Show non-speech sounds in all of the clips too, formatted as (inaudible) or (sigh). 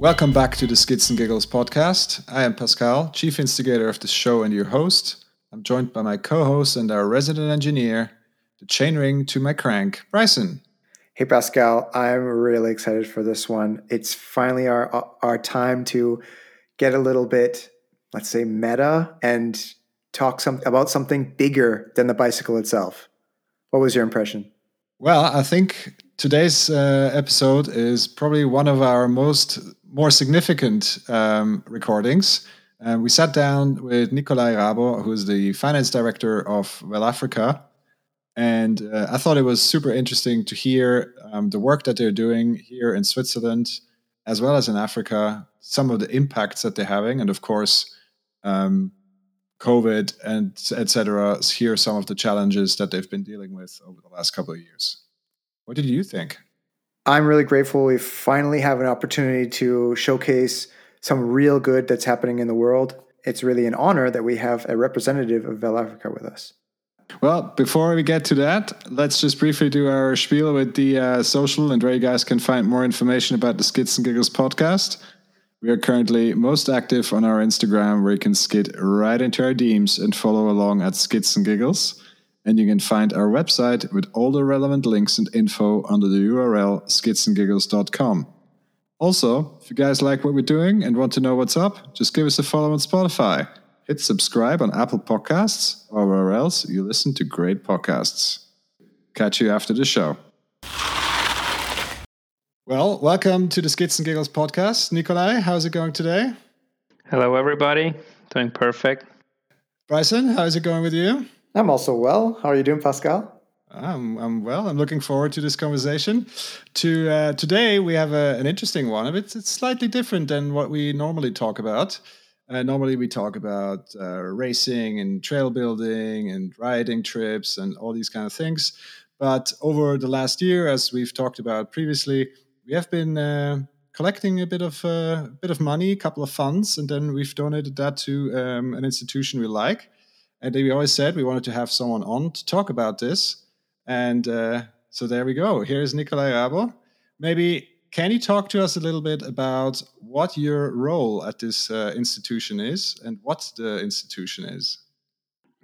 Welcome back to the Skids and Giggles podcast. I am Pascal, chief instigator of the show and your host. I'm joined by my co host and our resident engineer, the chainring to my crank, Bryson. Hey Pascal, I'm really excited for this one. It's finally our our time to get a little bit, let's say, meta and talk some about something bigger than the bicycle itself. What was your impression? Well, I think today's uh, episode is probably one of our most more significant um, recordings. Uh, we sat down with Nikolai Räber, who's the finance director of Velafrica, and uh, I thought it was super interesting to hear um, the work that they're doing here in Switzerland, as well as in Africa, some of the impacts that they're having, and of course, um, COVID and etc. Here are some of the challenges that they've been dealing with over the last couple of years. What did you think? I'm really grateful we finally have an opportunity to showcase some real good that's happening in the world. It's really an honor that we have a representative of Velafrica with us. Well, before we get to that, let's just briefly do our spiel with the uh, social and where you guys can find more information about the Skids and Giggles podcast. We are currently most active on our Instagram, where you can skid right into our DMs and follow along at Skids and Giggles. And you can find our website with all the relevant links and info under the URL skidsandgiggles.com. Also, if you guys like what we're doing and want to know what's up, just give us a follow on Spotify. Hit subscribe on Apple Podcasts or wherever else you listen to great podcasts. Catch you after the show. Well, welcome to the Skids and Giggles podcast. Nikolai, how's it going today? Hello, everybody. Doing perfect. Bryson, how's it going with you? I'm also well. How are you doing, Pascal? I'm, I'm well. I'm looking forward to this conversation. To uh, today, we have a, an interesting one. It's, it's slightly different than what we normally talk about. Uh, normally, we talk about uh, racing and trail building and riding trips and all these kind of things. But over the last year, as we've talked about previously, we have been uh, collecting a bit of uh, a bit of money, a couple of funds, and then we've donated that to um, an institution we like. And we always said we wanted to have someone on to talk about this. And uh, so there we go. Here's Nikolai Räber. Maybe can you talk to us a little bit about what your role at this uh, institution is and what the institution is?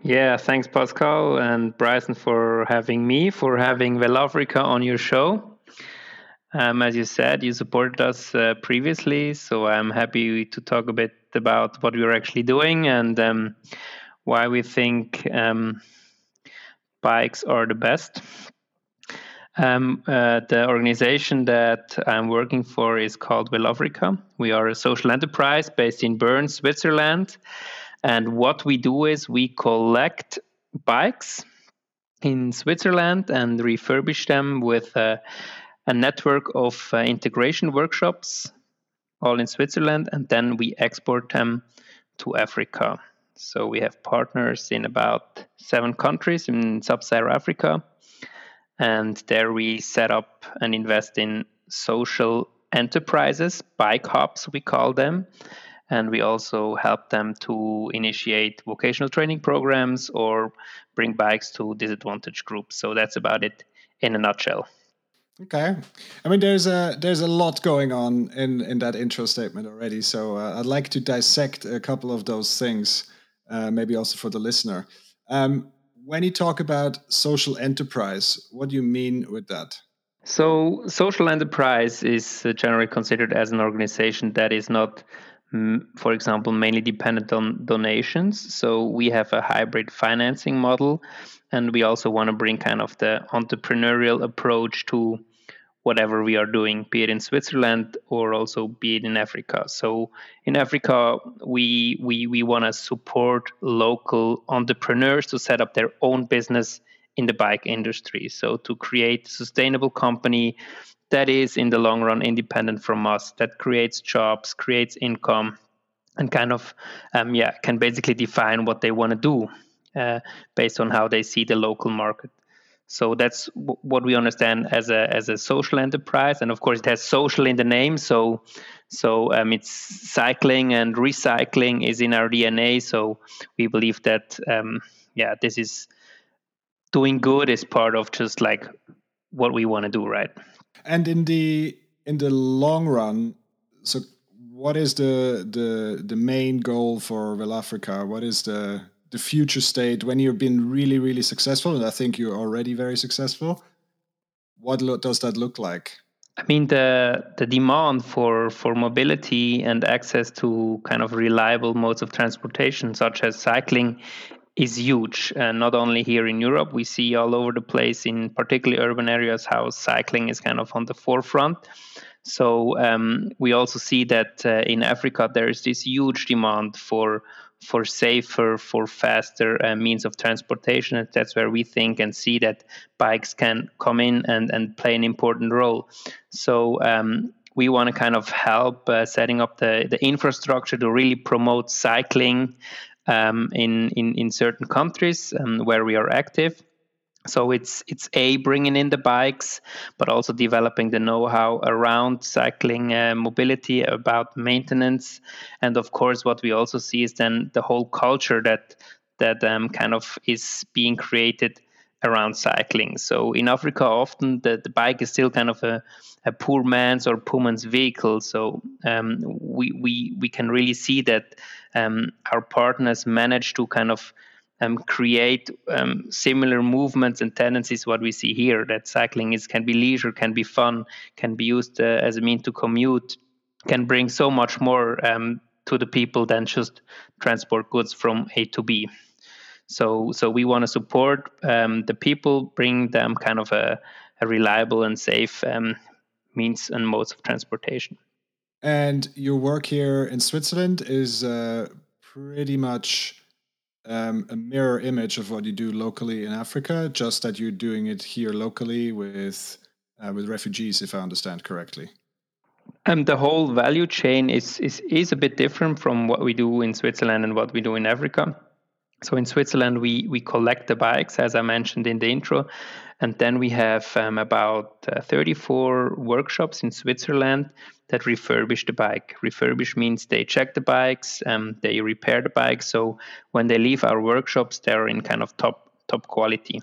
Yeah, thanks, Pascal and Bryson, for having me, for having Velafrica on your show. Um, as you said, you supported us uh, previously, so I'm happy to talk a bit about what we're actually doing and um, why we think um, bikes are the best. Um, uh, the organization that I'm working for is called Velafrica. We are a social enterprise based in Bern, Switzerland. And what we do is we collect bikes in Switzerland and refurbish them with a, a network of uh, integration workshops, all in Switzerland, and then we export them to Africa. So we have partners in about seven countries in sub Saharan Africa. And there we set up and invest in social enterprises, bike hubs, we call them. And we also help them to initiate vocational training programs or bring bikes to disadvantaged groups. So that's about it in a nutshell. Okay, I mean there's a there's a lot going on in in that intro statement already. So uh, I'd like to dissect a couple of those things uh, maybe also for the listener. Um, when you talk about social enterprise, what do you mean with that? So, social enterprise is uh, generally considered as an organization that is not, for example, mainly dependent on donations. So, we have a hybrid financing model, and we also want to bring kind of the entrepreneurial approach to whatever we are doing, be it in Switzerland or also be it in Africa. So in Africa, we we we want to support local entrepreneurs to set up their own business in the bike industry. So to create a sustainable company that is in the long run independent from us, that creates jobs, creates income, and kind of um, yeah can basically define what they want to do uh, based on how they see the local market. So that's w- what we understand as a as a social enterprise, and of course it has social in the name. So so um, it's cycling and recycling is in our DNA. So we believe that um, yeah, this is doing good is part of just like what we want to do, right? And in the in the long run, so what is the the the main goal for Velafrica? What is the the future state when you've been really really successful? And I think you're already very successful. What lo- does that look like? I mean the the demand for for mobility and access to kind of reliable modes of transportation, such as cycling, is huge. And not only here in Europe, we see all over the place, in particularly urban areas, how cycling is kind of on the forefront. So um, we also see that uh, in Africa there is this huge demand for for safer, for faster uh, means of transportation. And that's where we think and see that bikes can come in and, and play an important role. So um, we want to kind of help uh, setting up the, the infrastructure to really promote cycling um, in, in, in certain countries um, where we are active. So it's it's a bringing in the bikes, but also developing the know-how around cycling uh, mobility, about maintenance, and of course, what we also see is then the whole culture that that um, kind of is being created around cycling. So in Africa, often the, the bike is still kind of a, a poor man's or poor man's vehicle. So um, we, we we can really see that um, our partners manage to kind of um, create um, similar movements and tendencies what we see here that cycling is can be leisure can be fun can be used uh, as a mean to commute can bring so much more um, to the people than just transport goods from a to b. So so we want to support um, the people bring them kind of a, a reliable and safe um, means and modes of transportation. And your work here in switzerland is uh, pretty much um, a mirror image of what you do locally in Africa, just that you're doing it here locally with uh, with refugees, if I understand correctly. Um, the whole value chain is, is is a bit different from what we do in Switzerland and what we do in Africa. So in Switzerland, we we collect the bikes, as I mentioned in the intro, and then we have um, about uh, 34 workshops in Switzerland that refurbish the bike. Refurbish means they check the bikes, um, they repair the bikes. So when they leave our workshops, they're in kind of top top quality.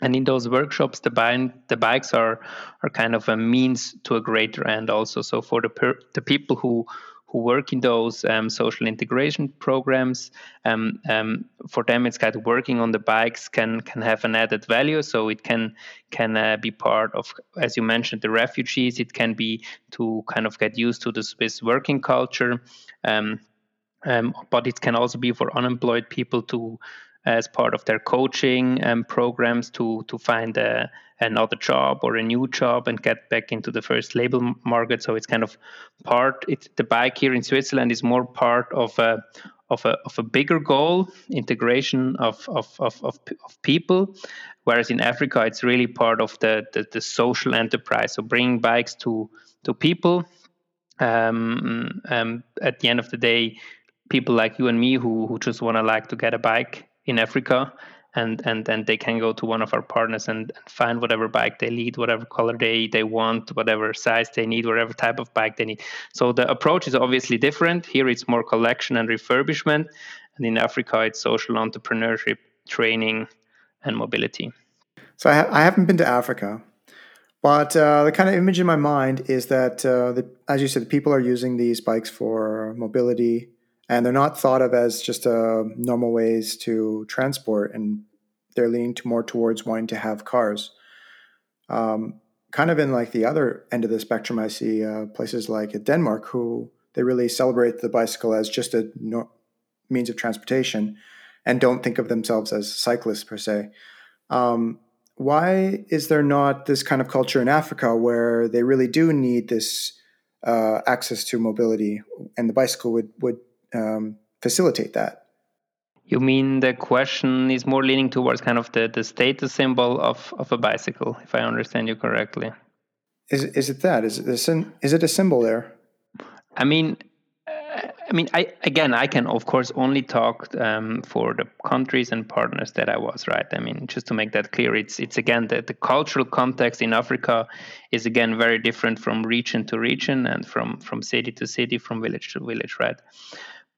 And in those workshops, the, bind, the bikes are are kind of a means to a greater end also. So for the per, the people who who work in those um, social integration programs. Um, um, for them, it's kind of working on the bikes can can have an added value. So it can can uh, be part of, as you mentioned, the refugees. It can be to kind of get used to the Swiss working culture. Um, um, but it can also be for unemployed people to as part of their coaching um, programs to to find a, another job or a new job and get back into the first label market. So it's kind of part. It's the bike here in Switzerland is more part of a of a of a bigger goal, integration of of of of, of people. Whereas in Africa, it's really part of the the, the social enterprise. So bringing bikes to to people. Um, um, at the end of the day, people like you and me who who just want to like to get a bike in Africa, and and then they can go to one of our partners and, and, find whatever bike they need, whatever color they they want, whatever size they need, whatever type of bike they need. So the approach is obviously different. Here it's more collection and refurbishment, and in Africa it's social entrepreneurship, training, and mobility. So I, ha- I haven't been to Africa, but uh, the kind of image in my mind is that, uh, the, as you said, people are using these bikes for mobility and they're not thought of as just uh, normal ways to transport and they're leaning to more towards wanting to have cars. Um, kind of in like the other end of the spectrum i see uh, places like denmark who they really celebrate the bicycle as just a no- means of transportation and don't think of themselves as cyclists per se. Um, why is there not this kind of culture in africa where they really do need this uh, access to mobility and the bicycle would would um, facilitate that. You mean the question is more leaning towards kind of the, the status symbol of, of a bicycle, if I understand you correctly. Is, is it that? Is it, a, is it a symbol there? I mean, I mean, I again, I can of course only talk um, for the countries and partners that I was. Right. I mean, just to make that clear, it's it's again that the cultural context in Africa is again very different from region to region and from from city to city, from village to village. Right.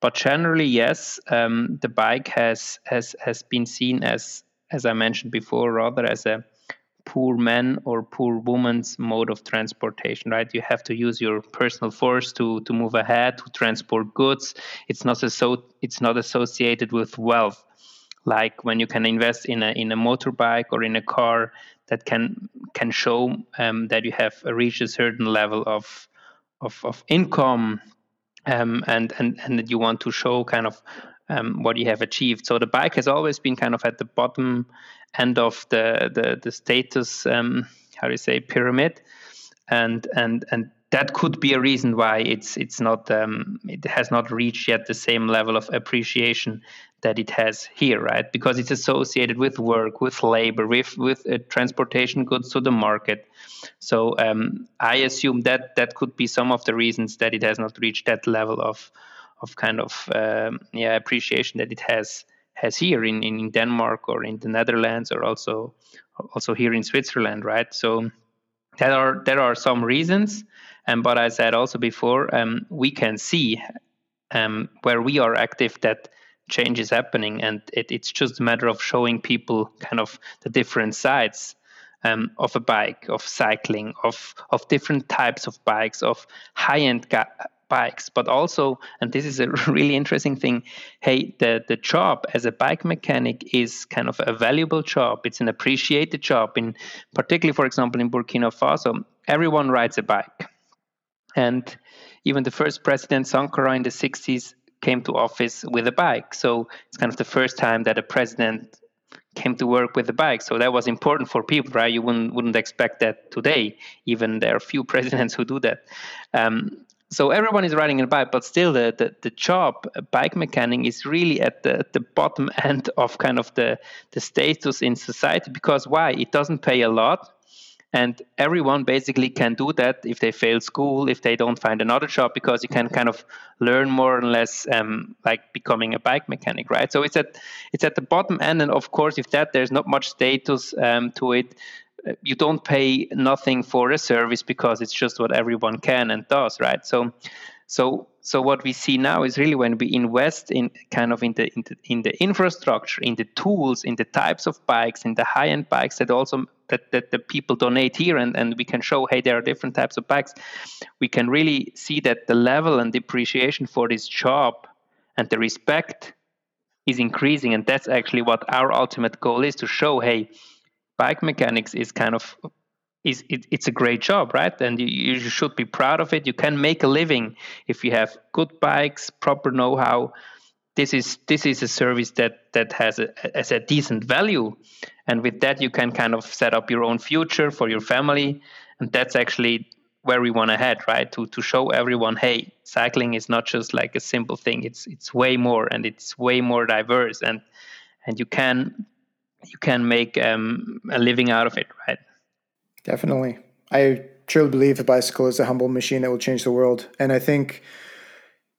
But generally, yes, um, the bike has has has been seen as as I mentioned before, rather as a poor man or poor woman's mode of transportation right? You have to use your personal force to to move ahead to transport goods. It's not so it's not associated with wealth. Like when you can invest in a in a motorbike or in a car that can can show um, that you have reached a certain level of of, of income um, and and and that you want to show kind of um, what you have achieved. So the bike has always been kind of at the bottom end of the the, the status um, how do you say pyramid, and and and that could be a reason why it's it's not um, it has not reached yet the same level of appreciation that it has here, right? Because it's associated with work, with labor, with with uh, transportation goods to the market. So um, I assume that that could be some of the reasons that it has not reached that level of of kind of um, yeah appreciation that it has has here in, in Denmark or in the Netherlands or also also here in Switzerland, right? So there are there are some reasons, and but I said also before, um, we can see um, where we are active that change is happening, and it, it's just a matter of showing people kind of the different sides um, of a bike, of cycling, of of different types of bikes, of high end ga- bikes, but also, and this is a (laughs) really interesting thing. Hey, the the job as a bike mechanic is kind of a valuable job. It's an appreciated job. In particularly, for example, in Burkina Faso, everyone rides a bike, and even the first president Sankara in the 60s came to office with a bike. So it's kind of the first time that a president came to work with a bike. So that was important for people, right? You wouldn't wouldn't expect that today. Even there are few (laughs) presidents who do that. Um, so everyone is riding a bike, but still the, the, the job, bike mechanic, is really at the, the bottom (laughs) end of kind of the, the status in society. Because why? It doesn't pay a lot. And everyone basically can do that if they fail school, if they don't find another job, because you can kind of learn more or less um, like becoming a bike mechanic, right? So it's at it's at the bottom end, and of course, if that there's not much status um, to it, you don't pay nothing for a service because it's just what everyone can and does, right? So, so, so what we see now is really when we invest in kind of in the in the, in the infrastructure, in the tools, in the types of bikes, in the high-end bikes that also that, that the people donate here, and, and we can show, hey, there are different types of bikes. We can really see that the level and the appreciation for this job and the respect is increasing, and that's actually what our ultimate goal is to show, hey bike mechanics is kind of is it, it's a great job, right? And you, you should be proud of it. You can make a living if you have good bikes, proper know-how. This is this is a service that that has a, has a decent value, and with that you can kind of set up your own future for your family, and that's actually where we want to head, right? To to show everyone, hey, cycling is not just like a simple thing. It's it's way more, and it's way more diverse, and and you can you can make um, a living out of it, right? Definitely. I truly believe a bicycle is a humble machine that will change the world. And I think,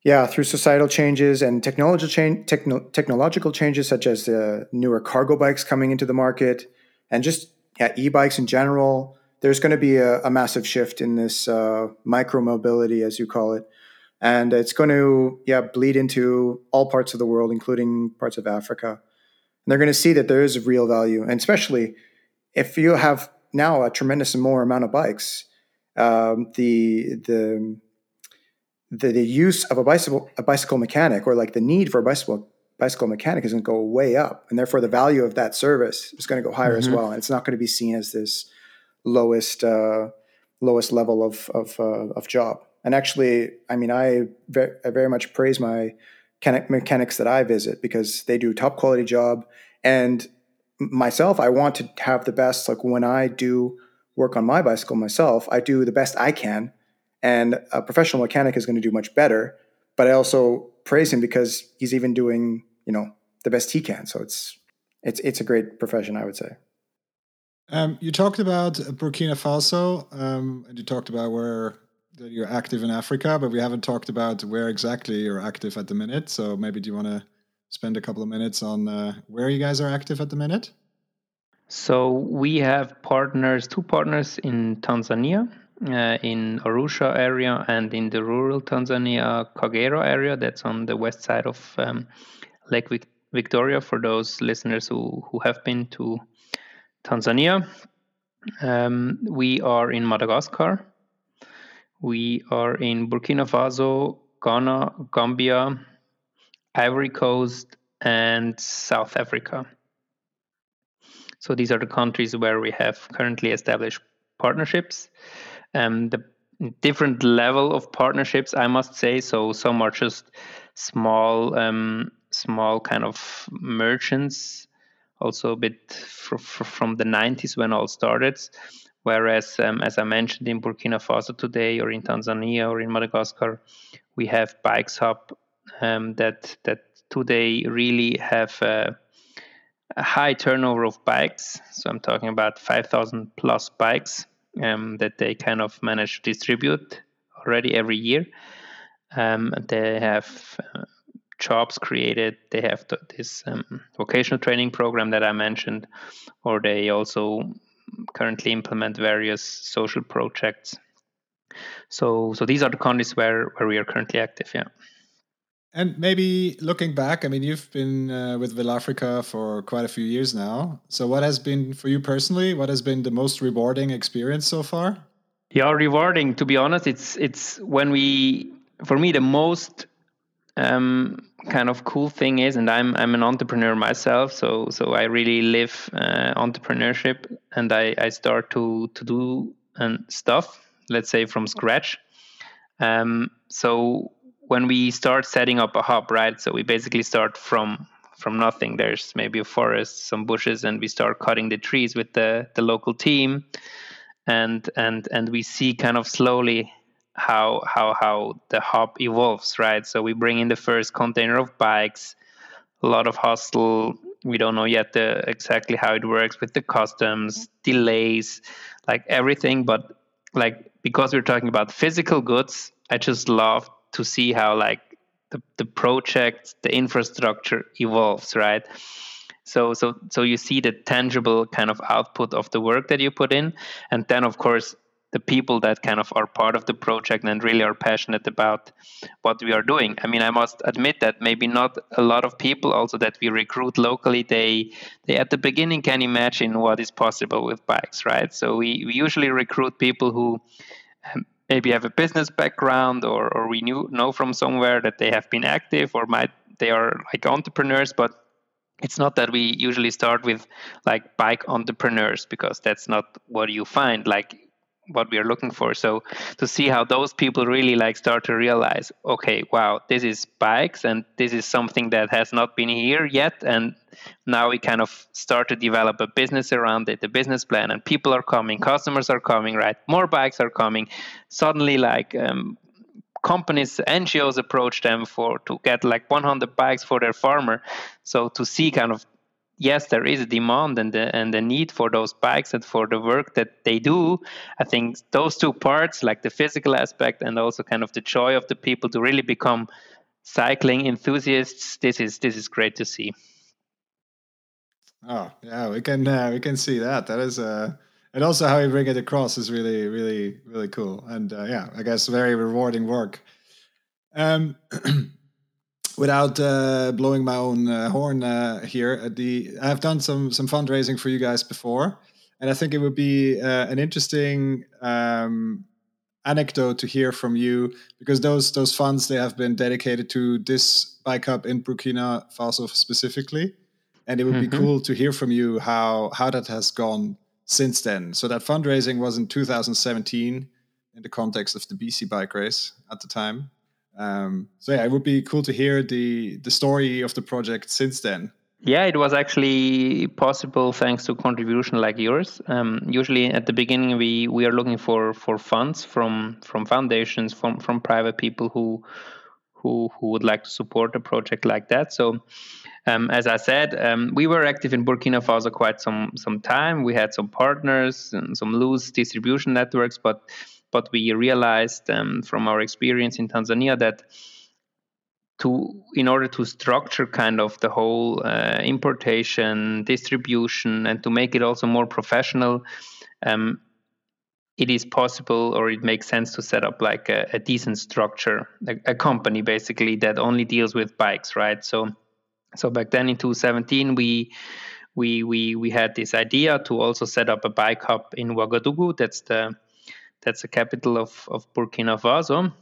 yeah, through societal changes and technological, change, techno- technological changes, such as the newer cargo bikes coming into the market and just yeah, e bikes in general, there's going to be a, a massive shift in this uh, micro mobility, as you call it. And it's going to yeah bleed into all parts of the world, including parts of Africa And they're going to see that there is real value, and especially if you have now a tremendous more amount of bikes, um, the the the, the use of a bicycle a bicycle mechanic or like the need for a bicycle bicycle mechanic is going to go way up and therefore the value of that service is going to go higher mm-hmm. as well and it's not going to be seen as this lowest uh, lowest level of of, uh, of job and actually i mean I very, I very much praise my mechanics that I visit because they do top quality job. And myself, I want to have the best. Like when I do work on my bicycle myself, I do the best I can. And a professional mechanic is going to do much better. But I also praise him because he's even doing, you know, the best he can. So it's it's it's a great profession, I would say. Um, you talked about Burkina Faso, um, and you talked about where that you're active in Africa, but we haven't talked about where exactly you're active at the minute. So maybe do you want to spend a couple of minutes on uh, where you guys are active at the minute? So we have partners, two partners in Tanzania, uh, in Arusha area, and in the rural Tanzania Kagera area. That's on the west side of um, Lake Vic- Victoria. For those listeners who who have been to Tanzania, Um, we are in Madagascar. We are in Burkina Faso, Ghana, Gambia, Ivory Coast, and South Africa. So these are the countries where we have currently established partnerships. Um, the different level of partnerships, I must say. So some are just small, um, small kind of merchants, also a bit fr- fr- from the 90s when all started. Whereas, um, as I mentioned, in Burkina Faso today, or in Tanzania, or in Madagascar, we have Bikes Hub um, that that today really have a, a, high turnover of bikes. So I'm talking about 5,000 plus bikes um, that they kind of manage to distribute already every year. Um, they have uh, jobs created. They have this um, vocational training program that I mentioned, or they also currently implement various social projects. So, so these are the countries where where we are currently active. Yeah. And maybe looking back, I mean, you've been uh, with Africa for quite a few years now. So, what has been for you personally? What has been the most rewarding experience so far? Yeah, rewarding. To be honest, it's it's when we, for me, the most um, kind of cool thing is, and I'm I'm an entrepreneur myself, so so I really live uh, entrepreneurship, and I I start to to do and stuff, let's say from scratch. Um, so when we start setting up a hub, right? So we basically start from from nothing. There's maybe a forest, some bushes, and we start cutting the trees with the the local team, and and and we see kind of slowly how how how the hub evolves, right? So we bring in the first container of bikes, a lot of hustle. We don't know yet the, exactly how it works with the customs, delays, like everything. But like because we're talking about physical goods, I just love to see how like the, the project, the infrastructure evolves, right? So so so you see the tangible kind of output of the work that you put in, and then of course the people that kind of are part of the project and really are passionate about what we are doing. I mean, I must admit that maybe not a lot of people also that we recruit locally, they they at the beginning can imagine what is possible with bikes, right? So we, we usually recruit people who um, maybe have a business background or, or we knew know from somewhere that they have been active or might they are like entrepreneurs, but it's not that we usually start with like bike entrepreneurs because that's not what you find. Like what we are looking for. So to see how those people really like start to realize okay wow this is bikes and this is something that has not been here yet. And now we kind of start to develop a business around it a business plan and people are coming customers are coming right? More bikes are coming. Suddenly like um, companies ngos approach them for to get like 100 bikes for their farmer. So to see kind of yes, there is a demand and the and the need for those bikes and for the work that they do. I think those two parts, like the physical aspect and also kind of the joy of the people to really become cycling enthusiasts, this is this is great to see. Oh yeah, we can uh, we can see that. That is uh and also how you bring it across is really really really cool and uh, yeah, I guess very rewarding work. Um (clears throat) without uh, blowing my own uh, horn uh, here, the I've done some some fundraising for you guys before, and I think it would be uh, an interesting um, anecdote to hear from you because those those funds they have been dedicated to this bike hub in Burkina Faso specifically, and it would mm-hmm. be cool to hear from you how how that has gone since then. So that fundraising was in 2017 in the context of the BC bike race at the time. Um, so yeah, it would be cool to hear the the story of the project since then. Yeah, it was actually possible thanks to contribution like yours. Um, usually at the beginning, we, we are looking for, for funds from from foundations, from from private people who who who would like to support a project like that. So. Um, as I said, um, we were active in Burkina Faso quite some some time. We had some partners and some loose distribution networks, but but we realized um, from our experience in Tanzania that to in order to structure kind of the whole uh, importation distribution and to make it also more professional um, it is possible or it makes sense to set up like a, a decent structure a, a, company basically that only deals with bikes right so so back then in 2017 we we we we had this idea to also set up a bike hub in Ouagadougou. That's the that's the capital of of Burkina Faso.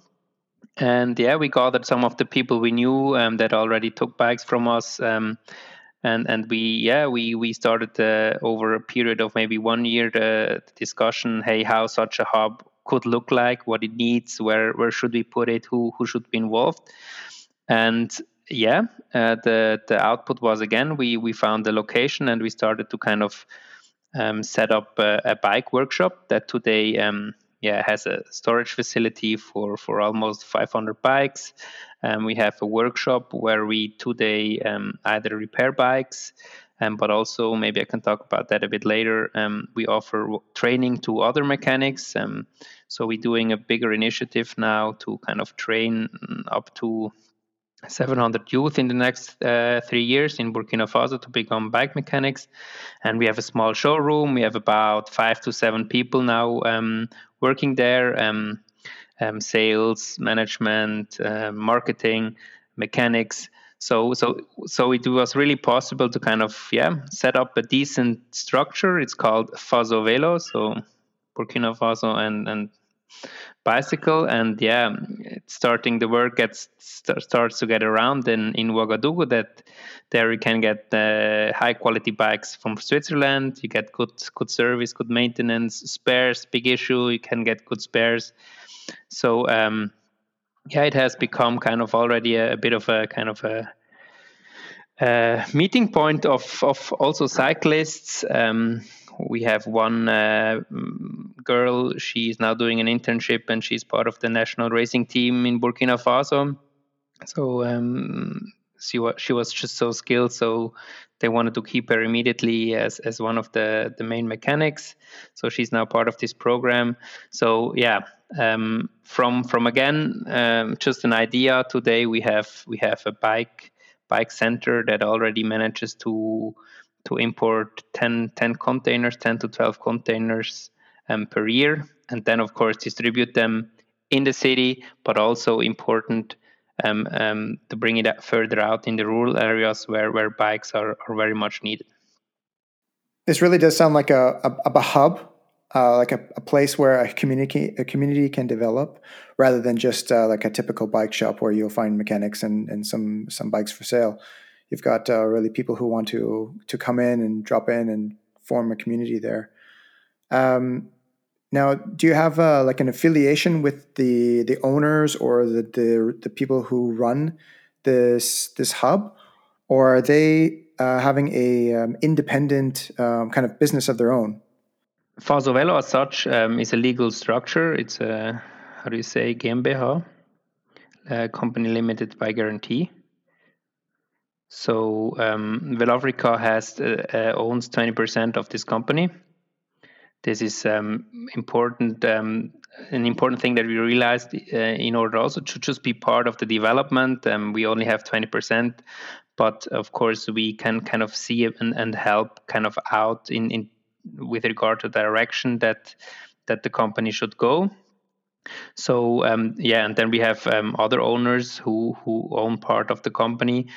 And yeah, we gathered some of the people we knew um, that already took bikes from us. Um, and and we yeah we we started uh, over a period of maybe one year the, the, discussion hey how such a hub could look like what it needs where where should we put it who who should be involved and yeah, uh, the the output was again we we found the location and we started to kind of um, set up a, a, bike workshop that today um, yeah it has a storage facility for for almost 500 bikes. Um, we have a workshop where we today um, either repair bikes. Um, but also maybe I can talk about that a bit later. Um, we offer training to other mechanics. Um, so we're doing a bigger initiative now to kind of train up to 700 youth in the next uh, three years in Burkina Faso to become bike mechanics. And we have a small showroom. We have about five to seven people now um, working there um, um, sales, management, uh, marketing, mechanics. So, so, so it was really possible to kind of, yeah, set up a decent structure. It's called Faso Velo. So, Burkina Faso and, and bicycle and yeah starting the work gets st- starts to get around in in Ouagadougou that there you can get uh, high quality bikes from Switzerland you get good good service good maintenance spares big issue you can get good spares so um, yeah it has become kind of already a, a bit of a kind of a uh, meeting point of, of also cyclists. Um, we have one uh, girl. She's now doing an internship and she's part of the national racing team in Burkina Faso. So um, she was she was just so skilled. So they wanted to keep her immediately as as one of the the main mechanics. So she's now part of this program. So yeah, um, from from again um, just an idea. Today we have we have a bike bike center that already manages to to import 10, 10 containers, 10 to 12 containers um, per year, and then, of course, distribute them in the city, but also important um, um, to bring it further out in the rural areas where, where bikes are, are very much needed. This really does sound like a, a, a hub, uh, like a, a, place where a community a community can develop, rather than just uh, like a typical bike shop where you'll find mechanics and, and some some bikes for sale you've got uh, really people who want to to come in and drop in and form a community there. Um, now, do you have uh, like an affiliation with the the owners or the, the the people who run this this hub, or are they uh, having a um, independent um, kind of business of their own? Faso Velo, as such, um, is a legal structure. It's a how do you say GmbH, a company limited by guarantee. So um, Velafrica has uh, uh, owns 20% of this company. This is um, important, um, an important thing that we realized uh, in order also to just be part of the development. Um, we only have 20%, but of course we can kind of see and, and help kind of out in, in with regard to direction that that the company should go. So um, yeah, and then we have um, other owners who who own part of the company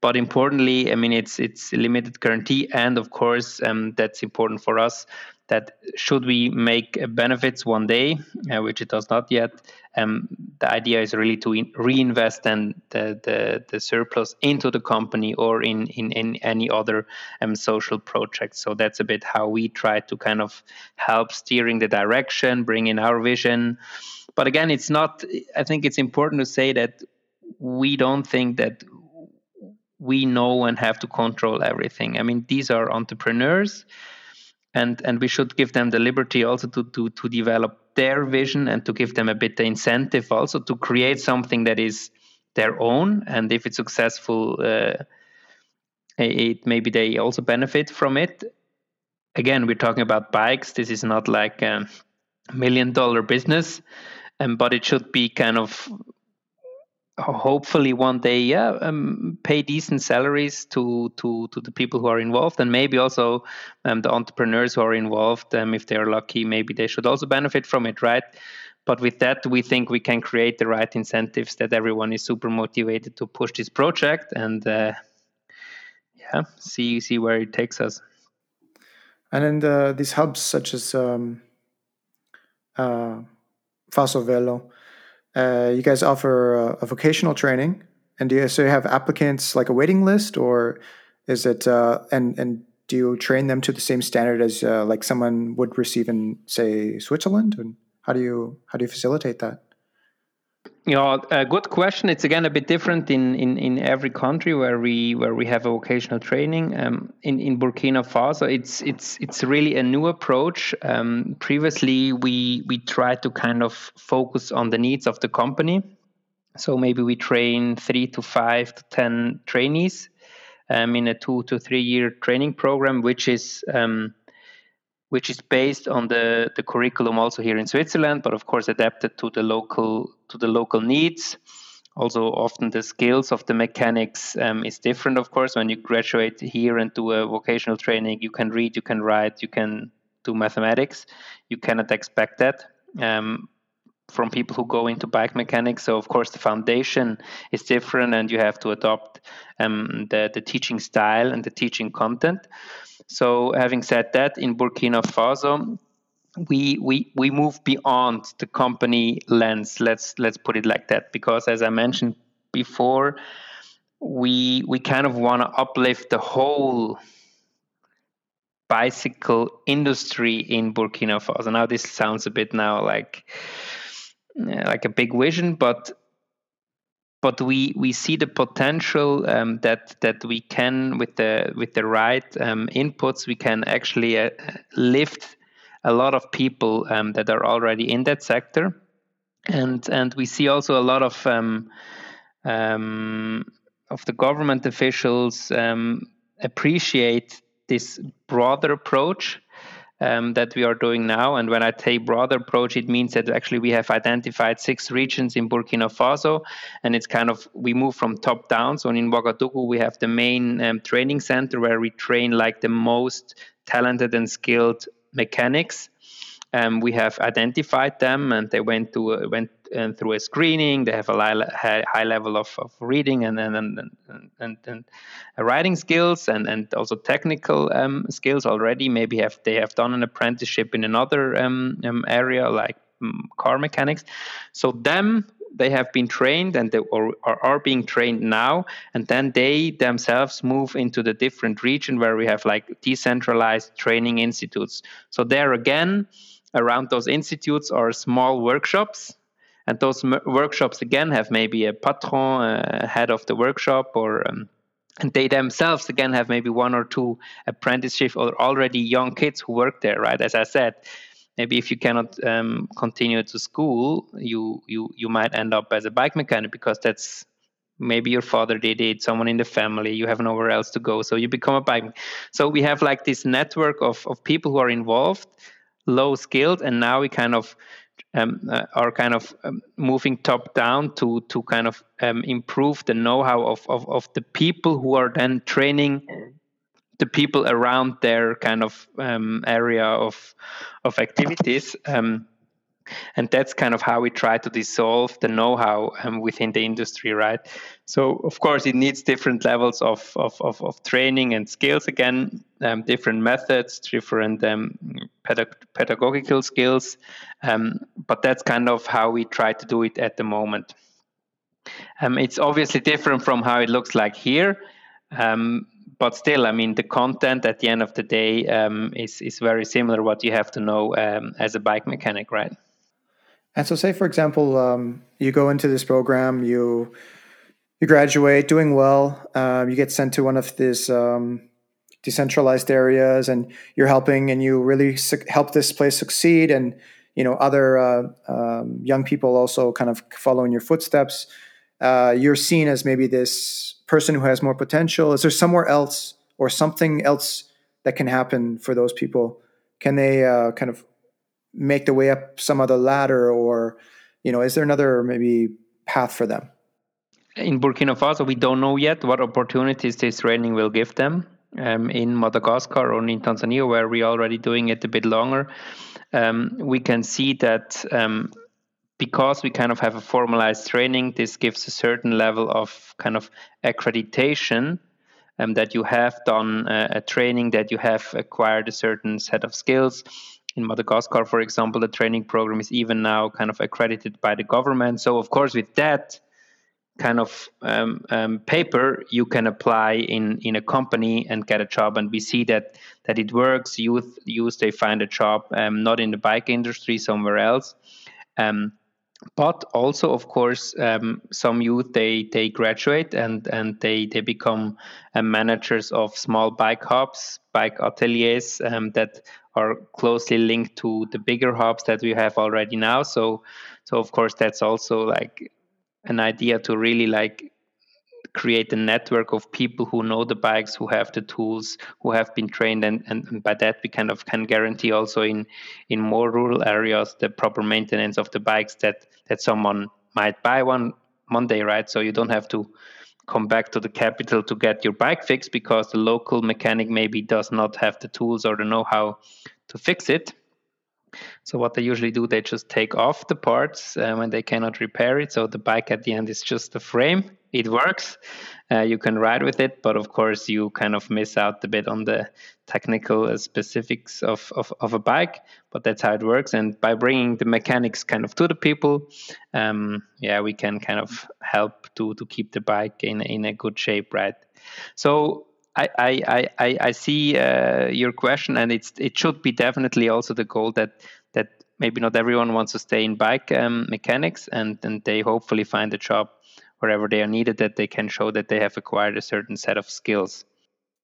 but importantly, I mean, it's it's limited guarantee, and of course, um, that's important for us. That should we make benefits one day, uh, which it does not yet, um, the idea is really to in- reinvest and the, the, the surplus into the company or in in, in any other um, social project. So that's a bit how we try to kind of help steering the direction, bring in our vision. But again, it's not. I think it's important to say that we don't think that we know and have to control everything. I mean, these are entrepreneurs, and and we should give them the liberty also to to to develop their vision and to give them a bit the incentive also to create something that is their own. And if it's successful, uh, it maybe they also benefit from it. Again, we're talking about bikes. This is not like a million dollar business, um, but it should be kind of hopefully one day yeah um, pay decent salaries to to to the people who are involved and maybe also um, the entrepreneurs who are involved um, if they are lucky maybe they should also benefit from it right but with that we think we can create the right incentives that everyone is super motivated to push this project and uh, yeah, see see where it takes us. And then the, these hubs such as um, uh, Faso Velo, uh, you guys offer a, a, vocational training, and do you so you have applicants like a waiting list, or is it uh, and and do you train them to the same standard as uh, like someone would receive in say Switzerland? And how do you how do you facilitate that? Yeah, a good question. It's again a bit different in, in, in every country where we where we have a vocational training. Um, in in Burkina Faso, it's it's it's really a new approach. Um, previously, we we tried to kind of focus on the needs of the company. So maybe we train three to five to ten trainees um, in a two to three year training program, which is um, which is based on the, the curriculum also here in Switzerland, but of course adapted to the local to the local needs. Also, often the skills of the mechanics um, is different. Of course, when you graduate here and do a vocational training, you can read, you can write, you can do mathematics. You cannot expect that. Um, from people who go into bike mechanics. So of course the foundation is different, and you have to adopt um, the the teaching style and the teaching content. So having said that, in Burkina Faso, we we we move beyond the company lens. Let's let's put it like that, because as I mentioned before, we we kind of want to uplift the whole bicycle industry in Burkina Faso. Now this sounds a bit now like like a big vision, but but we we see the potential um, that that we can with the with the right um, inputs we can actually uh, lift a lot of people um, that are already in that sector, and and we see also a lot of um, um, of the government officials um, appreciate this broader approach um, that we are doing now. And when I say broader approach, it means that actually we have identified six regions in Burkina Faso, and it's kind of we move from top down. So in Ouagadougou, we have the main um, training center where we train like the most talented and skilled mechanics. Um, we have identified them, and they went to uh, went uh, through a screening. They have a high, level of, of reading and and, and, and, and writing skills, and, and also technical um, skills already. Maybe have they have done an apprenticeship in another um, um area like um, car mechanics. So them they have been trained and they are being trained now and then they themselves move into the different region where we have like decentralized training institutes so there again around those institutes are small workshops. And those workshops again have maybe a patron uh, head of the workshop or um, and they themselves again have maybe one or two apprenticeship or already young kids who work there right? As i said maybe if you cannot um, continue to school you you you might end up as a bike mechanic because that's maybe your father did it someone in the family you have nowhere else to go so you become a bike so we have like this network of, of people who are involved low skilled and now we kind of um, uh, are kind of um, moving top down to to kind of um, improve the know-how of, of, of the people who are then training the people around their kind of um, area of of activities. Um, and that's kind of how we try to dissolve the know-how um, within the industry right so of course it needs different levels of of, of, of training and skills again um, different methods different um, pedag- pedagogical skills um, but that's kind of how we try to do it at the moment um, it's obviously different from how it looks like here um, but still, I mean, the content at the end of the day is is very similar. What you have to know as a bike mechanic, right? And so, say for example, um, you go into this program, you you graduate doing well, uh, you get sent to one of these um, decentralized areas, and you're helping, and you really su- help this place succeed, and you know other uh, um, young people also kind of follow in your footsteps. Uh, you're seen as maybe this person who has more potential. Is there somewhere else or something else that can happen for those people? Can they uh, kind of make the way up some other ladder or you know is there another maybe path for them in burkina faso we don't know yet what opportunities this training will give them um, in madagascar or in tanzania where we're already doing it a bit longer um, we can see that um, because we kind of have a formalized training this gives a certain level of kind of accreditation um, that you have done a, a training, that you have acquired a certain set of skills. In Madagascar, for example, the training program is even now kind of accredited by the government. So, of course, with that kind of um, um, paper, you can apply in in a company and get a job. And we see that that it works. Youth youth they find a job um, not in the bike industry somewhere else. Um, but also of course um, some youth they they graduate and and they they become uh, managers of small bike hubs bike ateliers um, that are closely linked to the bigger hubs that we have already now so so of course that's also like an idea to really like create a network of people who know the bikes, who have the tools, who have been trained, and, and, by that we kind of can guarantee also in in more rural areas the proper maintenance of the bikes that that someone might buy one Monday, right? So you don't have to come back to the capital to get your bike fixed because the local mechanic maybe does not have the tools or the know-how to fix it. So what they usually do, they just take off the parts uh, when they cannot repair it. So the bike at the end is just a frame. It works. Uh, you can ride with it, but of course you kind of miss out a bit on the technical uh, specifics of, of, of, a bike. But that's how it works. And by bringing the mechanics kind of to the people, um, yeah, we can kind of help to to keep the bike in in a good shape, right? So I, I, I, I see uh, your question, and it's it should be definitely also the goal that that maybe not everyone wants to stay in bike um, mechanics, and and they hopefully find a job wherever they are needed that they can show that they have acquired a certain set of skills.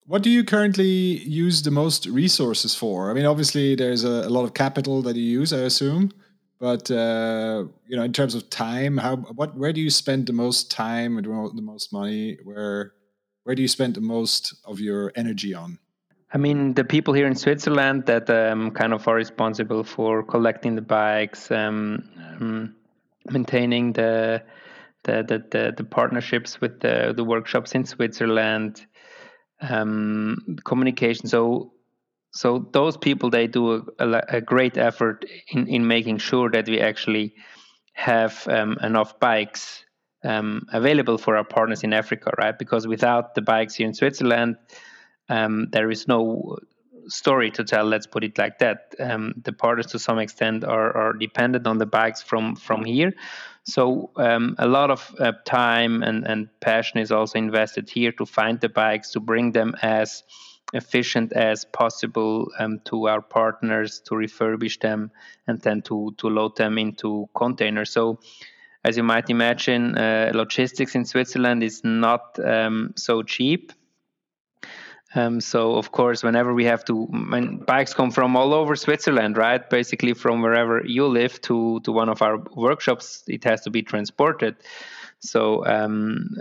What do you currently use the most resources for? I mean, obviously there's a, a lot of capital that you use, I assume, but uh, you know, in terms of time, how what where do you spend the most time and the most money? Where where do you spend the most of your energy on? I mean, the people here in Switzerland that um, kind of are responsible for collecting the bikes, um, um, maintaining the the, the the, the partnerships with the the workshops in Switzerland, um, communication. So so those people they do a, a, great effort in in making sure that we actually have um, enough bikes um, available for our partners in Africa, right? Because without the bikes here in Switzerland, um, there is no story to tell. Let's put it like that. Um, the partners, to some extent, are, are dependent on the bikes from from here. So um, a lot of uh, time and, and passion is also invested here to find the bikes, to bring them as efficient as possible um, to our partners, to refurbish them, and then to to load them into containers. So as you might imagine, uh, logistics in Switzerland is not um, so cheap. Um, so of course, whenever we have to, bikes come from all over Switzerland, right? Basically, from wherever you live to to one of our workshops, it has to be transported. So um,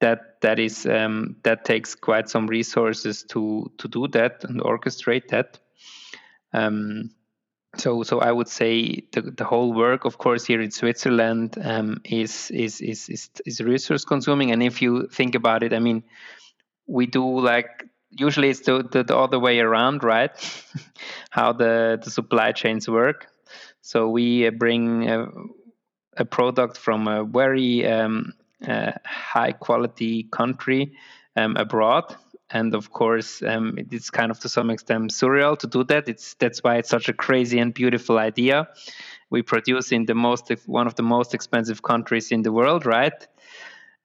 that that is um, that takes quite some resources to to do that and orchestrate that. Um, so so I would say the, the whole work, of course, here in Switzerland um, is, is is is is resource consuming. And if you think about it, I mean, we do like usually it's the, the, the other way around, right? (laughs) How the the supply chains work. So we uh, bring a, a, product from a very um, uh, high quality country um, abroad and of course um, it's kind of to some extent surreal to do that it's that's why it's such a crazy and beautiful idea we produce in the most one of the most expensive countries in the world right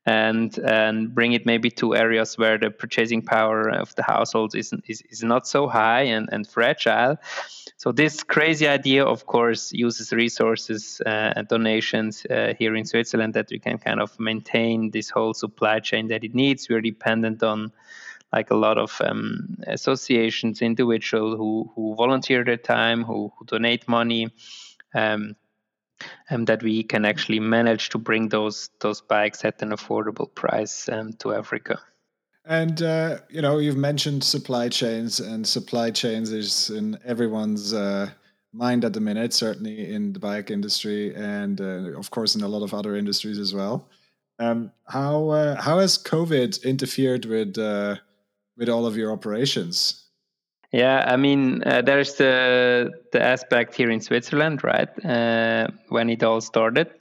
and and bring it maybe to areas where the purchasing power of the households is, is, is not so high and, and fragile. So this crazy idea of course uses resources uh, and donations uh, here in switzerland that we can kind of maintain this whole supply chain that it needs. We're dependent on like a lot of um, associations, individuals who, who volunteer their time, who, who donate money, um, and that we can actually manage to bring those those bikes at an affordable price um, to Africa. And uh, you know, you've mentioned supply chains, and supply chains is in everyone's uh, mind at the minute. Certainly in the bike industry, and uh, of course in a lot of other industries as well. Um, how uh, how has COVID interfered with uh, with all of your operations? Yeah, I mean, uh, there's the the aspect here in Switzerland, right? Uh, when it all started,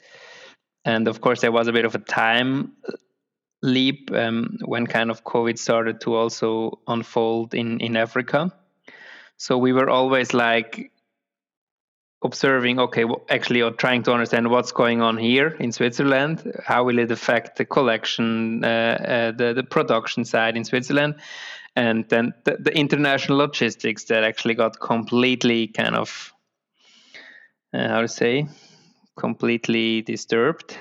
and of course there was a bit of a time leap um, when kind of COVID started to also unfold in in Africa. So we were always like observing okay well, actually or trying to understand what's going on here in switzerland how will it affect the collection uh, uh, the, the production side in switzerland and then the, the, international logistics that actually got completely kind of uh, how to say completely disturbed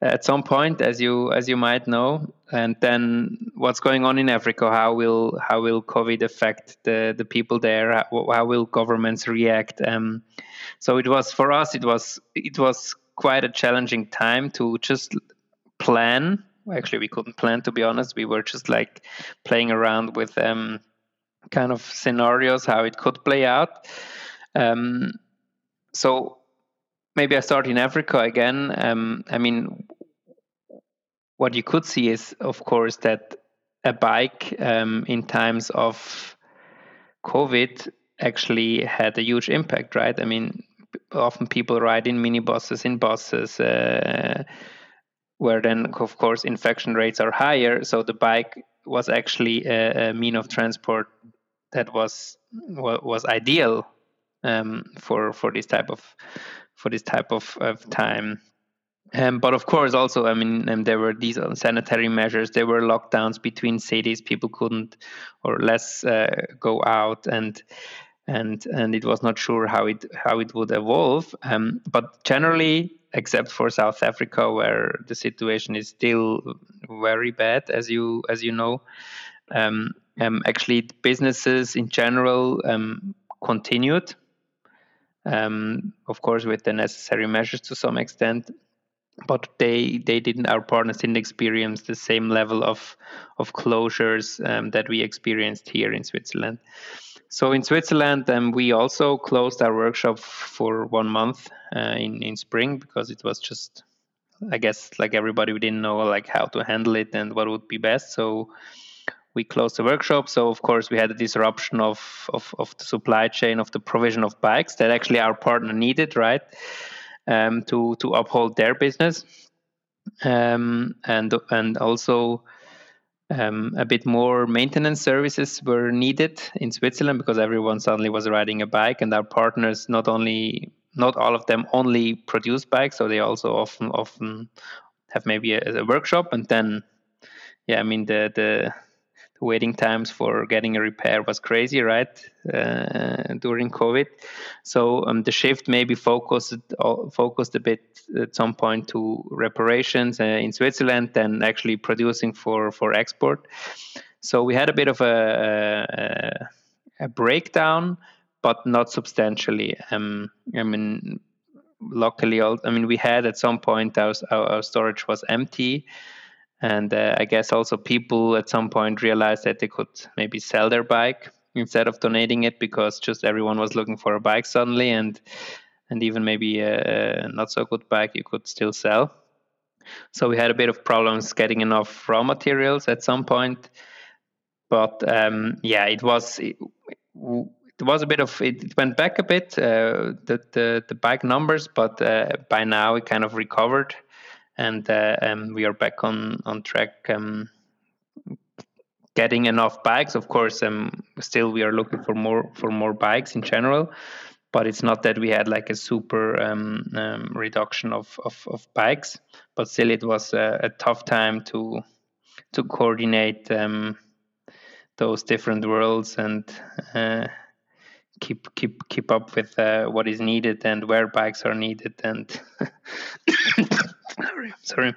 at some point as you as you might know. And then what's going on in africa how will how will covid affect the the people there? How, how will governments react? Um, so it was for us it was it was quite a challenging time to just plan actually we couldn't plan to be honest. We were just like playing around with um, kind of scenarios how it could play out. Um, so maybe i start in africa again. Um, i mean what you could see is of course that a bike um, in times of covid actually had a huge impact right? I mean often people ride in minibuses, in buses, uh, where then, of course, infection rates are higher. So the bike was actually a, a mean of transport that was was ideal um, for for this type of for this type of, of time. Um, but of course, also, I mean, um, there were these sanitary measures. There were lockdowns between cities. People couldn't or less uh, go out, and and and it was not sure how it how it would evolve. Um, but generally, except for South Africa, where the situation is still very bad, as you as you know, um, um, actually businesses in general um, continued. Um, of course, with the necessary measures to some extent, but they they didn't. Our partners didn't experience the same level of of closures um, that we experienced here in Switzerland. So in Switzerland, um, we also closed our workshop for one month uh, in in spring because it was just, I guess, like everybody, we didn't know like how to handle it and what would be best. So we closed the workshop. So of course we had a disruption of of, of the supply chain of the provision of bikes that actually our partner needed, right, um, to to uphold their business, um, and and also um, a bit more maintenance services were needed in Switzerland because everyone suddenly was riding a bike, and our partners not only not all of them only produce bikes, so they also often often have maybe a, a workshop, and then yeah, I mean the the waiting times for getting a repair was crazy, right? Uh, during COVID, so um, the shift maybe focused uh, focused a bit at some point to reparations uh, in Switzerland, then actually producing for for export. So we had a bit of a, a, a breakdown, but not substantially. Um, I mean, luckily, I mean we had at some point our, our storage was empty and uh, I guess also people at some point realized that they could maybe sell their bike instead of donating it because just everyone was looking for a bike suddenly, and and even maybe a, not so good bike you could still sell. So we had a bit of problems getting enough raw materials at some point, but um, yeah, it was. It, it was a bit of it went back a bit uh, the, the the bike numbers, but uh, by now it kind of recovered and uh, um, we are back on on track. Um, getting enough bikes, of course. Um, still, we are looking for more for more bikes in general, but it's not that we had like a super um, um, reduction of, of, of bikes. But still, it was a, a tough time to to coordinate um, those different worlds and uh, keep keep keep up with uh, what is needed and where bikes are needed and (coughs) sorry sorry.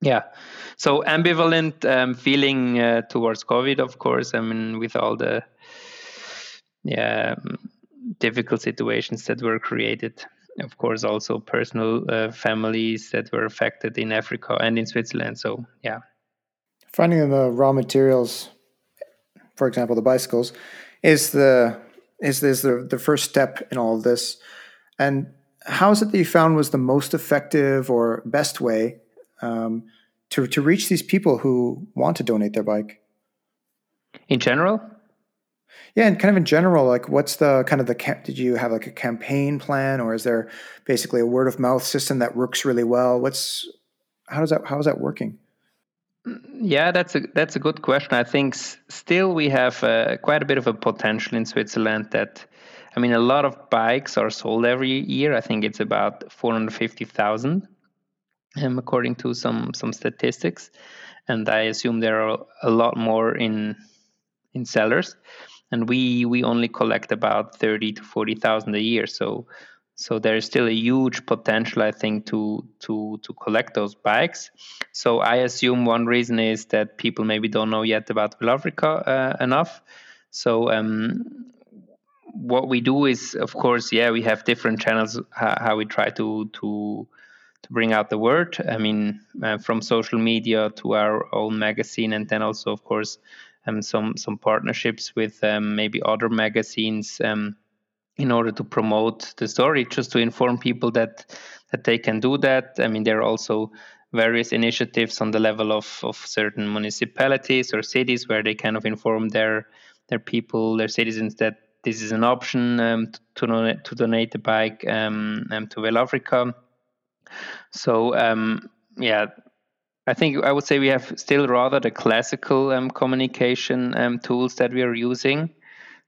Yeah. So ambivalent um, feeling uh, towards covid of course i mean with all the yeah um, difficult situations that were created. Of course also personal uh, families that were affected in africa and in switzerland so yeah. Finding the raw materials for example the bicycles is the is is the the first step in all of this. And how is it that you found was the most effective or best way um, to to reach these people who want to donate their bike? In general, yeah, and kind of in general, like what's the kind of the did you have like a campaign plan, or is there basically a word of mouth system that works really well? What's how does that how is that working? Yeah, that's a that's a good question. I think s- still we have uh, quite a bit of a potential in Switzerland. That I mean, a lot of bikes are sold every year. I think it's about four hundred fifty thousand, um, according to some some statistics, and I assume there are a lot more in in cellars, and we we only collect about thirty to forty thousand a year. So so there is still a huge potential, I think, to to to collect those bikes. So I assume one reason is that people maybe don't know yet about Velafrica uh, enough. So um, what we do is, of course, yeah, we have different channels how, how we try to to to bring out the word. I mean, uh, from social media to our own magazine, and then also, of course, um, some some partnerships with um, maybe other magazines. Um, in order to promote the story, just to inform people that that they can do that. I mean, there are also various initiatives on the level of, of certain municipalities or cities where they kind of inform their their people, their citizens that this is an option um, to, donate, to donate a bike um, um, to Velafrica. So um, yeah, I think I would say we have still rather the classical um, communication tools that we are using.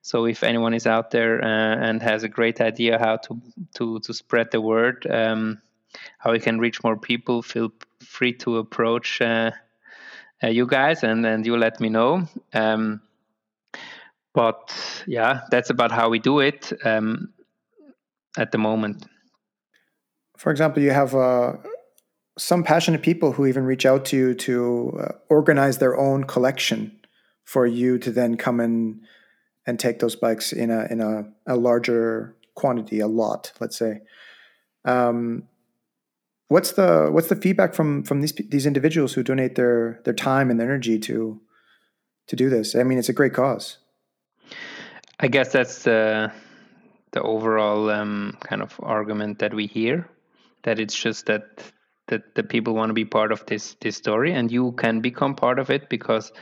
So if anyone is out there uh, and has a great idea how to to to spread the word, how we can reach more people, feel free to approach uh, uh, you guys, and and you let me know. Um, but yeah, that's about how we do it um, at the moment. For example, you have uh, some passionate people who even reach out to you to uh, organize their own collection for you to then come and and take those bikes in a in a, a larger quantity, a lot, let's say. Um, what's the what's the feedback from from these these individuals who donate their their time and their energy to to do this? I mean, it's a great cause. I guess that's the the overall um, kind of argument that we hear that it's just that that the people want to be part of this this story and you can become part of it because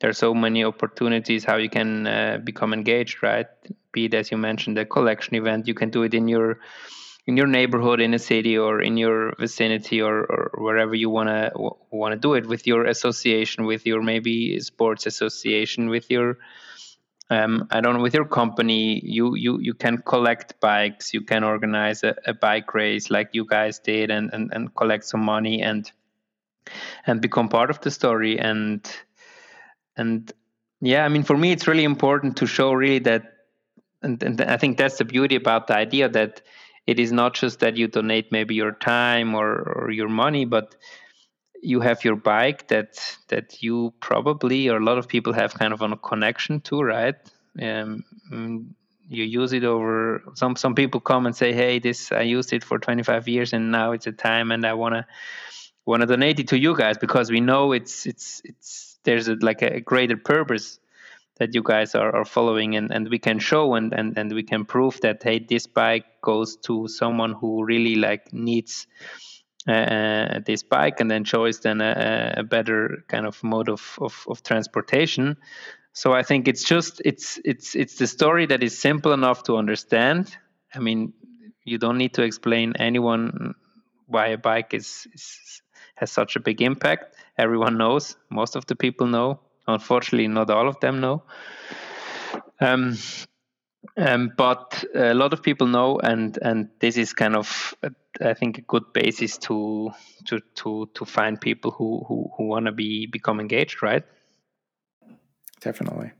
there are so many opportunities how you can uh, become engaged right? Be it as you mentioned a collection event you can do it in your in your neighborhood in a city or in your vicinity or, or wherever you want to want to do it with your association with your maybe sports association with your um, I don't know with your company you you you can collect bikes you can organize a, a bike race like you guys did and, and and collect some money and and become part of the story. And and yeah i mean for me it's really important to show really that and, and i think that's the beauty about the idea that it is not just that you donate maybe your time or, or your money but you have your bike that that you probably or a lot of people have kind of a connection to right? Um, mm, you use it over some some people come and say hey this i used it for 25 years and now it's a time and i want to donate it to you guys because we know it's it's it's there's a, like a greater purpose that you guys are, are following and, and we can show and, and, and we can prove that hey this bike goes to someone who really like needs uh, this bike and then choice then a, a, better kind of mode of, of, of transportation. So i think it's just it's it's it's the story that is simple enough to understand. I mean you don't need to explain anyone why a bike is, is has such a big impact. Everyone knows. Most of the people know. Unfortunately not all of them know. Um, um, but a lot of people know and and this is kind of I think a good basis to to to to find people who who, who want to be become engaged, right? Definitely.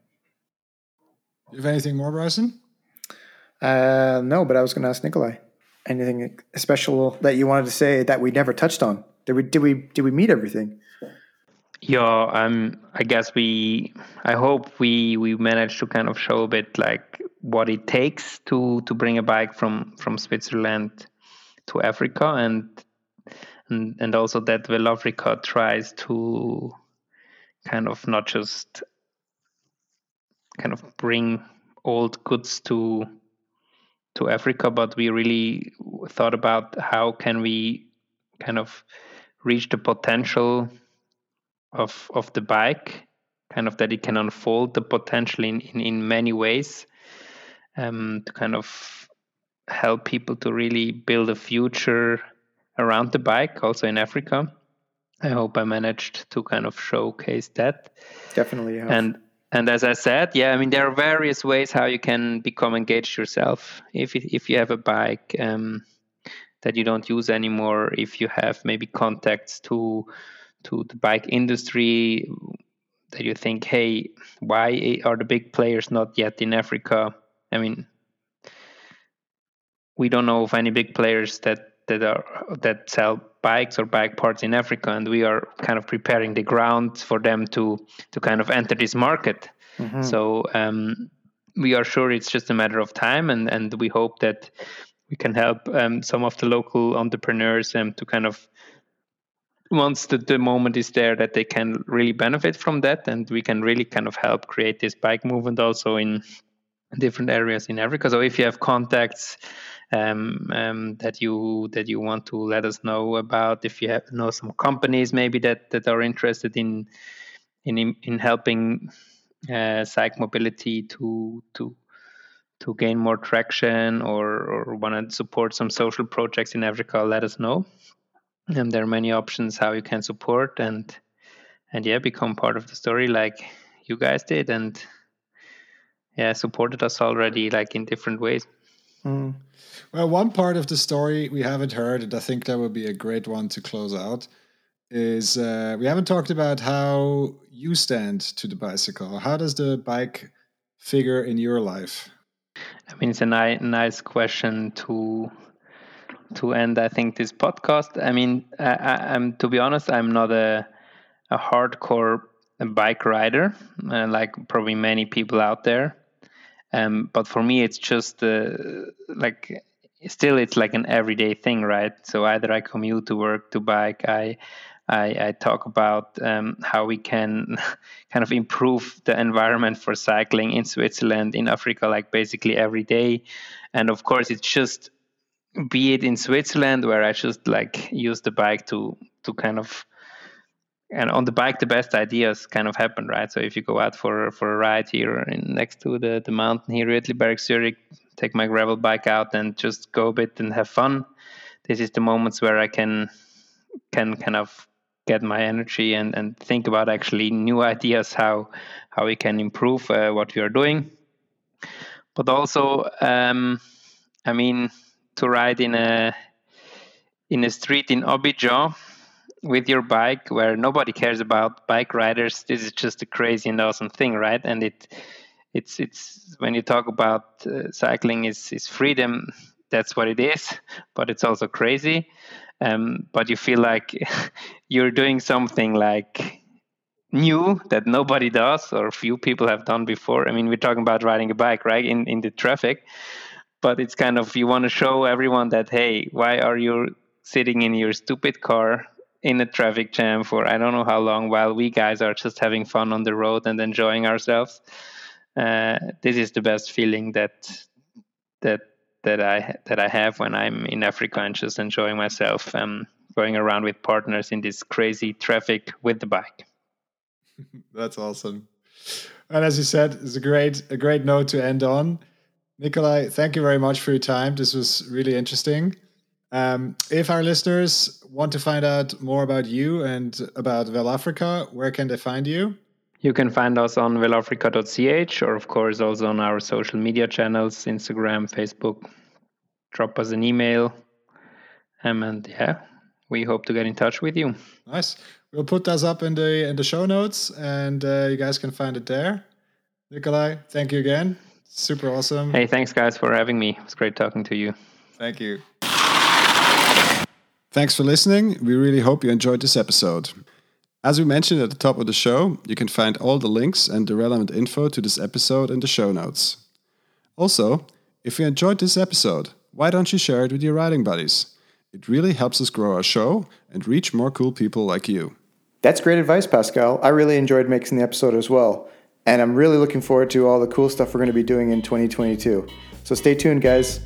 You have anything more, Bryson? Uh, no, but I was going to ask Nikolai. Anything special that you wanted to say that we never touched on? Did we did we did we meet everything? Yeah, um, I guess we. I hope we we managed to kind of show a bit like what it takes to to bring a bike from from Switzerland to Africa and and, and also that Velafrica tries to kind of not just kind of bring old goods to to Africa, but we really thought about how can we kind of reach the potential of of the bike, kind of that it can unfold the potential in in, in many ways, um, to kind of help people to really build a future around the bike, also in Africa. I hope I managed to kind of showcase that. Definitely. Have. And and as I said, yeah, I mean there are various ways how you can become engaged yourself. If if you have a bike um, that you don't use anymore, if you have maybe contacts to to the bike industry that you think, hey, why are the big players not yet in Africa? I mean, we don't know of any big players that that are that sell bikes or bike parts in Africa, and we are kind of preparing the ground for them to to kind of enter this market. Mm-hmm. So um, we are sure it's just a matter of time, and and we hope that we can help um, some of the local entrepreneurs um, to kind of once the, the moment is there that they can really benefit from that and we can really kind of help create this bike movement also in different areas in africa so if you have contacts um, um, that you that you want to let us know about if you have know some companies maybe that that are interested in in in helping uh, cycle mobility to to to gain more traction or or want to support some social projects in Africa, let us know. And there are many options how you can support and and yeah, become part of the story like you guys did and yeah, supported us already like in different ways. Mm. Well, one part of the story we haven't heard, and I think that would be a great one to close out, is uh, we haven't talked about how you stand to the bicycle. How does the bike figure in your life? I mean, it's a ni- nice question to to end. I think this podcast. I mean, I, am to be honest, I'm not a a hardcore bike rider, uh, like probably many people out there. Um, but for me, it's just uh, like still it's like an everyday thing, right? So either I commute to work to bike, I I, I talk about um, how we can (laughs) kind of improve the environment for cycling in Switzerland, in Africa, like basically every day. And of course, it's just be it in Switzerland where I just like use the bike to to kind of and on the bike the best ideas kind of happen right? So if you go out for for a ride here in, next to the the mountain here at Uetliberg Zurich take my gravel bike out and just go a bit and have fun. This is the moments where I can can kind of get my energy and and think about actually new ideas how how we can improve uh, what we are doing. But also um, I mean to ride in a in a street in Abidjan with your bike where nobody cares about bike riders. This is just a crazy and awesome thing right? And it it's it's when you talk about uh, cycling is is freedom that's what it is (laughs) but it's also crazy. Um, but you feel like (laughs) you're doing something like new that nobody does or few people have done before. I mean we're talking about riding a bike right in in the traffic but it's kind of you want to show everyone that hey why are you sitting in your stupid car in a traffic jam for I don't know how long while we guys are just having fun on the road and enjoying ourselves. Uh, this is the best feeling that that that I that I have when I'm in Africa and just enjoying myself, um, going around with partners in this crazy traffic with the bike. (laughs) That's awesome. And as you said, it's a great a great note to end on. Nikolai, thank you very much for your time. This was really interesting. Um, if our listeners want to find out more about you and about Velafrica, where can they find you? You can find us on velafrica.ch or, of course, also on our social media channels Instagram, Facebook. Drop us an email. Um, and yeah, we hope to get in touch with you. Nice. We'll put those up in the in the show notes, and uh, you guys can find it there. Nikolai, thank you again. Super awesome. Hey, thanks guys for having me. It was great talking to you. Thank you. Thanks for listening. We really hope you enjoyed this episode. As we mentioned at the top of the show, you can find all the links and the relevant info to this episode in the show notes. Also, if you enjoyed this episode, why don't you share it with your riding buddies? It really helps us grow our show and reach more cool people like you. That's great advice, Pascal. I really enjoyed making the episode as well. And I'm really looking forward to all the cool stuff we're going to be doing in 2022. So stay tuned, guys.